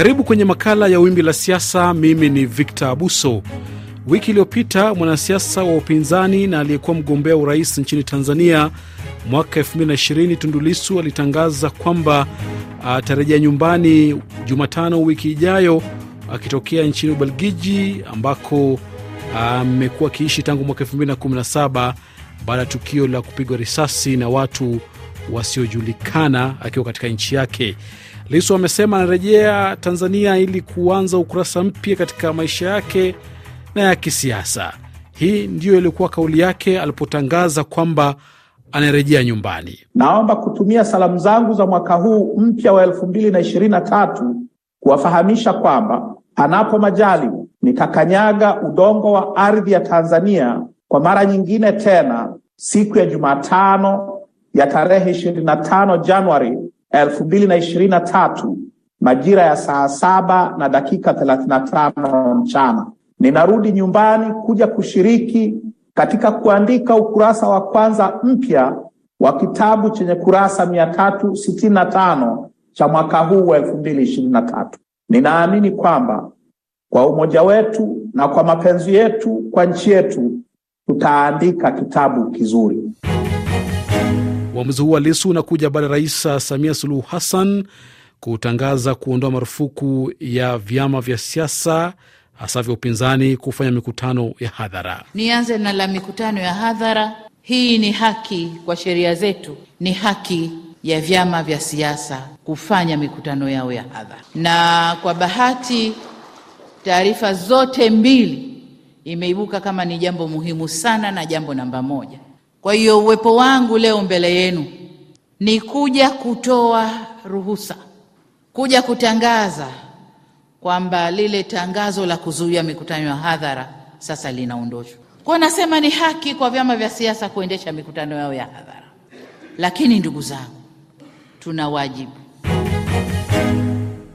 Karibu kwenye makala ya Wimbi la Siasa. Mimi ni Victor Abuso. Wiki iliyopita mwanasiasa wa upinzani na aliyekuwa mgombea urais nchini Tanzania mwaka 2020 Tundulisu alitangaza kwamba atarejea nyumbani Jumatano wiki ijayo akitokea nchini Ubelgiji ambako amekuwa akiishi tangu mwaka 2017 baada ya tukio la kupigwa risasi na watu wasiojulikana akiwa katika nchi yake. Lisu amesema anarejea Tanzania ili kuanza ukurasa mpya katika maisha yake na ya kisiasa. Hii ndiyo ilikuwa kauli yake alipotangaza kwamba anarejea nyumbani. Naomba kutumia salamu zangu za mwaka huu mpya wa elfu mbili na ishirini na tatu kuwafahamisha kwamba panapo majaliwa nikakanyaga udongo wa ardhi ya Tanzania kwa mara nyingine tena siku ya Jumatano ya tarehe ishirini na tano Januari elfu mbili na ishirini na tatu majira ya saa saba na dakika thelathini na tano mchana. Ninarudi nyumbani kuja kushiriki katika kuandika ukurasa wa kwanza mpya wa kitabu chenye kurasa mia tatu sitini na tano cha mwaka huu wa elfu mbili ishirini na tatu. Ninaamini kwamba kwa umoja wetu na kwa mapenzi yetu kwa nchi yetu tutaandika kitabu kizuri. Uamuzi huu wa Lisu unakuja baada ya Rais Samia Suluhu Hassan kutangaza kuondoa marufuku ya vyama vya siasa hasa vya upinzani kufanya mikutano ya hadhara. Nianze na la mikutano ya hadhara. Hii ni haki kwa sheria zetu, ni haki ya vyama vya siasa kufanya mikutano yao ya hadhara, na kwa bahati taarifa zote mbili imeibuka kama ni jambo muhimu sana na jambo namba moja. Kwa hiyo uwepo wangu leo mbele yenu ni kuja kutoa ruhusa, kuja kutangaza kwamba lile tangazo la kuzuia mikutano ya hadhara sasa linaondoshwa. Kwa nasema ni haki kwa vyama vya siasa kuendesha mikutano yao ya hadhara, lakini ndugu zangu, tuna wajibu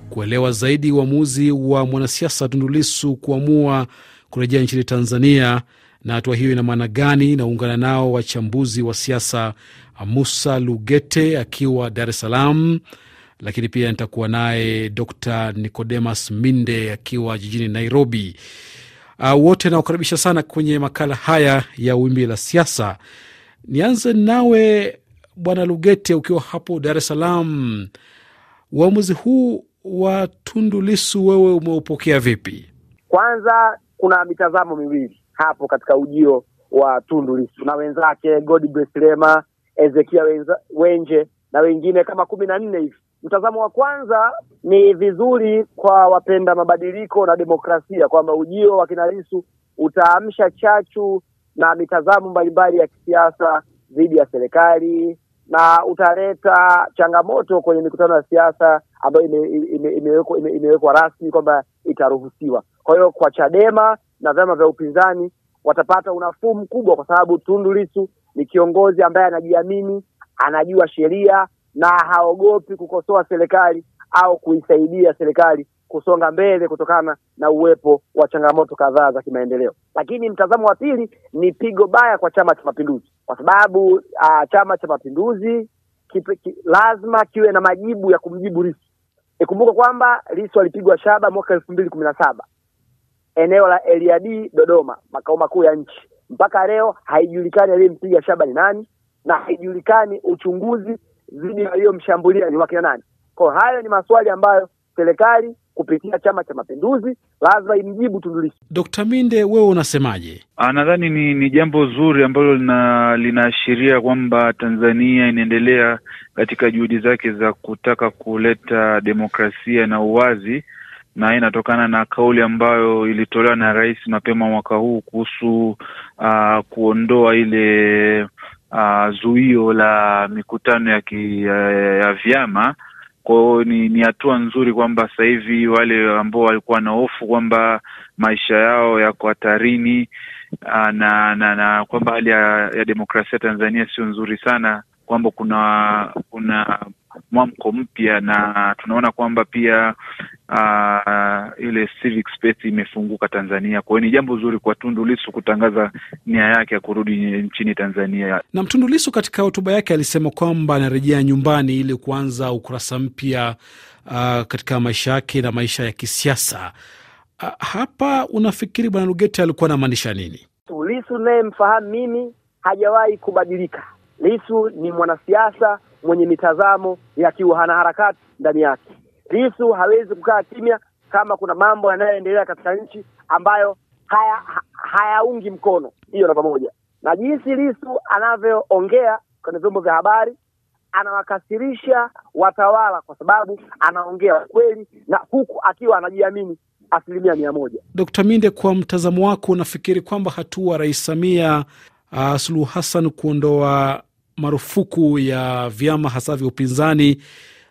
kuelewa zaidi uamuzi wa mwanasiasa Tundu Lissu kuamua kurejea nchini Tanzania na hatua hiyo ina maana gani? Naungana nao wachambuzi wa siasa, Musa Lugete akiwa Dar es Salaam, lakini pia nitakuwa naye Dr Nicodemus Minde akiwa jijini Nairobi. Uh, wote nawakaribisha sana kwenye makala haya ya Wimbi la Siasa. Nianze nawe Bwana Lugete ukiwa hapo Dar es Salaam, uamuzi huu wa Tundu Lisu wewe umeupokea vipi? Kwanza kuna mitazamo miwili hapo katika ujio wa Tundu Lissu na wenzake Godbless Lema, Ezekia Wenje na wengine kama kumi na nne hivi. Mtazamo wa kwanza ni vizuri kwa wapenda mabadiliko na demokrasia kwamba ujio wa kina Lissu utaamsha chachu na mitazamo mbalimbali ya kisiasa dhidi ya serikali na utaleta changamoto kwenye mikutano ya siasa ambayo imewekwa ime, ime, ime, ime rasmi kwamba itaruhusiwa. Kwa hiyo kwa Chadema na vyama vya upinzani watapata unafuu mkubwa, kwa sababu Tundu Lissu ni kiongozi ambaye anajiamini, anajua sheria na haogopi kukosoa serikali au kuisaidia serikali kusonga mbele kutokana na uwepo wa changamoto kadhaa za kimaendeleo. Lakini mtazamo wa pili ni pigo baya kwa Chama cha Mapinduzi, kwa sababu uh, Chama cha Mapinduzi ki, lazima kiwe na majibu ya kumjibu Lissu. Ikumbuka kwamba Lissu alipigwa shaba mwaka elfu mbili kumi na saba eneo la Eliadi Dodoma, makao makuu ya nchi. Mpaka leo haijulikani aliyempiga shaba ni nani, na haijulikani uchunguzi dhidi ya aliyomshambulia ni wakina nani. Kwa hayo ni maswali ambayo serikali kupitia Chama cha Mapinduzi lazima imjibu Tundu Lissu. Dkt. Minde, wewe unasemaje? Nadhani ni, ni jambo zuri ambalo lina linaashiria kwamba Tanzania inaendelea katika juhudi zake za kutaka kuleta demokrasia na uwazi na inatokana na kauli ambayo ilitolewa na rais mapema mwaka huu kuhusu uh, kuondoa ile uh, zuio la mikutano ya, ki, ya, ya vyama. Kwa ni ni hatua nzuri kwamba sasa hivi wale ambao walikuwa na hofu kwamba maisha yao yako hatarini uh, na na, na kwamba hali ya, ya demokrasia Tanzania sio nzuri sana, kwamba kuna kuna mwamko mpya na tunaona kwamba pia uh, ile civic space imefunguka Tanzania. Kwa hiyo ni jambo zuri kwa Tundu Lissu kutangaza nia yake ya kurudi nchini Tanzania. Na Tundu Lissu katika hotuba yake alisema kwamba anarejea nyumbani ili kuanza ukurasa mpya uh, katika maisha yake na maisha ya kisiasa. Uh, hapa unafikiri bwana Lugete alikuwa anamaanisha nini? Lisu naye mfahamu mimi, hajawahi kubadilika. Lisu ni mwanasiasa mwenye mitazamo ya kiuhanaharakati ndani yake. Lisu hawezi kukaa kimya kama kuna mambo yanayoendelea katika nchi ambayo haya hayaungi mkono hiyo, na pamoja na jinsi Lisu anavyoongea kwenye vyombo vya habari anawakasirisha watawala kwa sababu anaongea ukweli na huku akiwa anajiamini asilimia mia moja. Dkt. Minde, kwa mtazamo wako unafikiri kwamba hatua Rais Samia uh, Suluhu Hassan kuondoa marufuku ya vyama hasa vya upinzani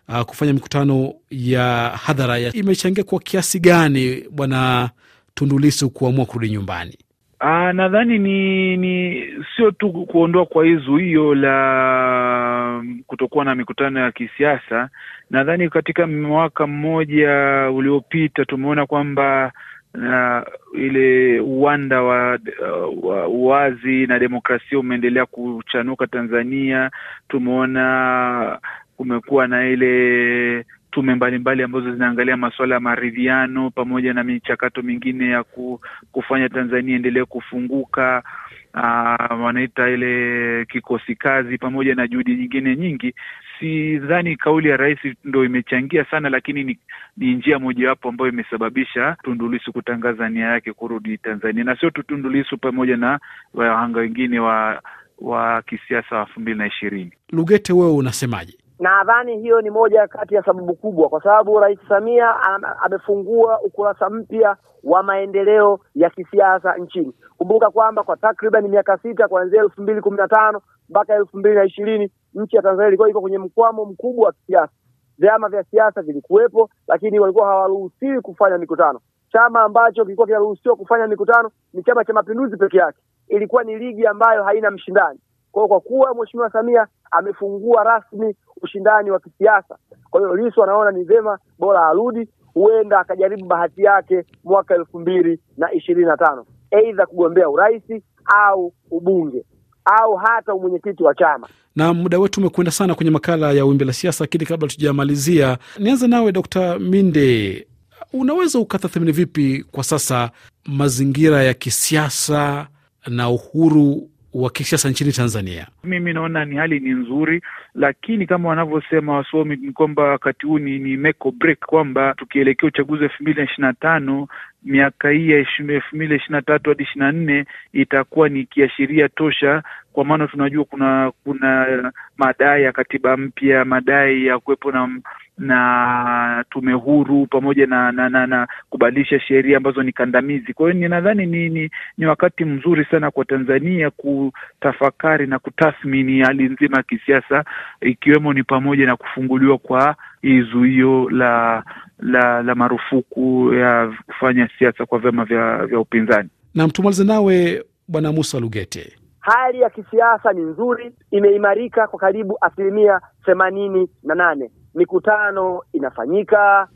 uh, kufanya mikutano ya hadhara imechangia kwa kiasi gani bwana Tundulisu kuamua kurudi nyumbani? Ah, nadhani ni ni sio tu kuondoa kwa hii zuio la kutokuwa na mikutano ya kisiasa. Nadhani katika mwaka mmoja uliopita tumeona kwamba uh, ile uwanda wa uh, uwazi na demokrasia umeendelea kuchanuka Tanzania. Tumeona kumekuwa na ile tume mbalimbali ambazo zinaangalia masuala ya maridhiano pamoja na michakato mingine ya kufanya Tanzania endelee kufunguka. Uh, wanaita ile kikosi kazi pamoja na juhudi nyingine nyingi. Sidhani kauli ya rais ndo imechangia sana, lakini ni, ni njia mojawapo ambayo imesababisha Tundu Lissu kutangaza nia yake kurudi Tanzania, na sio tu Tundu Lissu, pamoja na wahanga wengine wa wa kisiasa wa elfu mbili na ishirini. Lugete, wewe unasemaje? Nadhani hiyo ni moja kati ya sababu kubwa, kwa sababu Rais Samia amefungua ukurasa mpya wa maendeleo ya kisiasa nchini. Kumbuka kwamba kwa takriban miaka sita kuanzia elfu mbili kumi na tano mpaka elfu mbili na ishirini nchi ya Tanzania ilikuwa iko kwenye mkwamo mkubwa wa kisiasa. Vyama vya siasa vilikuwepo, lakini walikuwa hawaruhusiwi kufanya mikutano. Chama ambacho kilikuwa kinaruhusiwa kufanya mikutano ni Chama cha Mapinduzi peke yake. Ilikuwa ni ligi ambayo haina mshindani. Kwa hiyo kwa kuwa Mheshimiwa Samia amefungua rasmi ushindani wa kisiasa, kwa hiyo Lissu anaona ni vyema bora arudi, huenda akajaribu bahati yake mwaka elfu mbili na ishirini na tano aidha kugombea urais au ubunge au hata umwenyekiti wa chama. Na muda wetu umekwenda sana kwenye makala ya Wimbi la Siasa, lakini kabla tujamalizia, nianze nawe Dkt. Minde, unaweza ukatathmini vipi kwa sasa mazingira ya kisiasa na uhuru wa kisiasa nchini Tanzania? Mimi naona ni hali ni nzuri, lakini kama wanavyosema wasomi ni kwamba wakati huu ni, ni make or break, kwamba tukielekea uchaguzi elfu mbili na ishirini na tano miaka hii ya elfu mbili ishirini na tatu hadi ishirini na nne itakuwa ni kiashiria tosha, kwa maana tunajua kuna kuna madai ya katiba mpya, madai ya kuwepo na na tume huru pamoja na na, na, na kubadilisha sheria ambazo ni kandamizi. Kwa hiyo ninadhani ni, ni ni wakati mzuri sana kwa Tanzania kutafakari na kutathmini hali nzima ya kisiasa, ikiwemo ni pamoja na kufunguliwa kwa hii zuio la la la marufuku ya kufanya siasa kwa vyama vya, vya upinzani. Nam, tumalize nawe Bwana Musa Lugete. Hali ya kisiasa ni nzuri, imeimarika kwa karibu asilimia themanini na nane. Mikutano inafanyika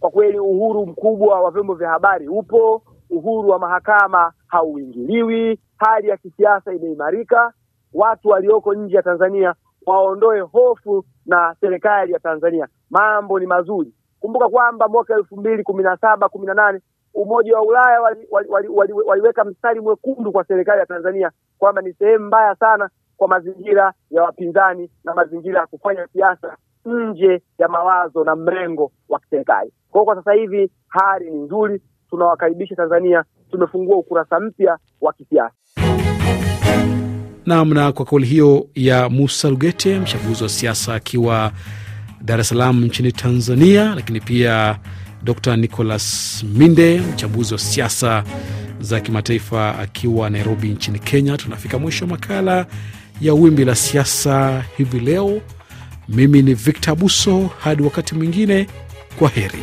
kwa kweli, uhuru mkubwa wa vyombo vya habari upo, uhuru wa mahakama hauingiliwi, hali ya kisiasa imeimarika. Watu walioko nje ya Tanzania waondoe hofu na serikali ya Tanzania, mambo ni mazuri. Kumbuka kwamba mwaka elfu mbili kumi na saba kumi na nane Umoja wa Ulaya waliweka wali, wali, wali, wali mstari mwekundu kwa serikali ya Tanzania kwamba ni sehemu mbaya sana kwa mazingira ya wapinzani na mazingira ya kufanya siasa nje ya mawazo na mrengo wa kiserikali. Kwa hiyo kwa sasa hivi hali ni nzuri, tunawakaribisha Tanzania, tumefungua ukurasa mpya wa kisiasa. Naam, na kwa kauli hiyo ya Musa Lugete, mchambuzi wa siasa akiwa Dar es Salaam nchini Tanzania, lakini pia Dr Nicholas Minde, mchambuzi wa siasa za kimataifa akiwa Nairobi nchini Kenya. Tunafika mwisho makala ya Wimbi la Siasa hivi leo. Mimi ni Victor Buso, hadi wakati mwingine, kwa heri.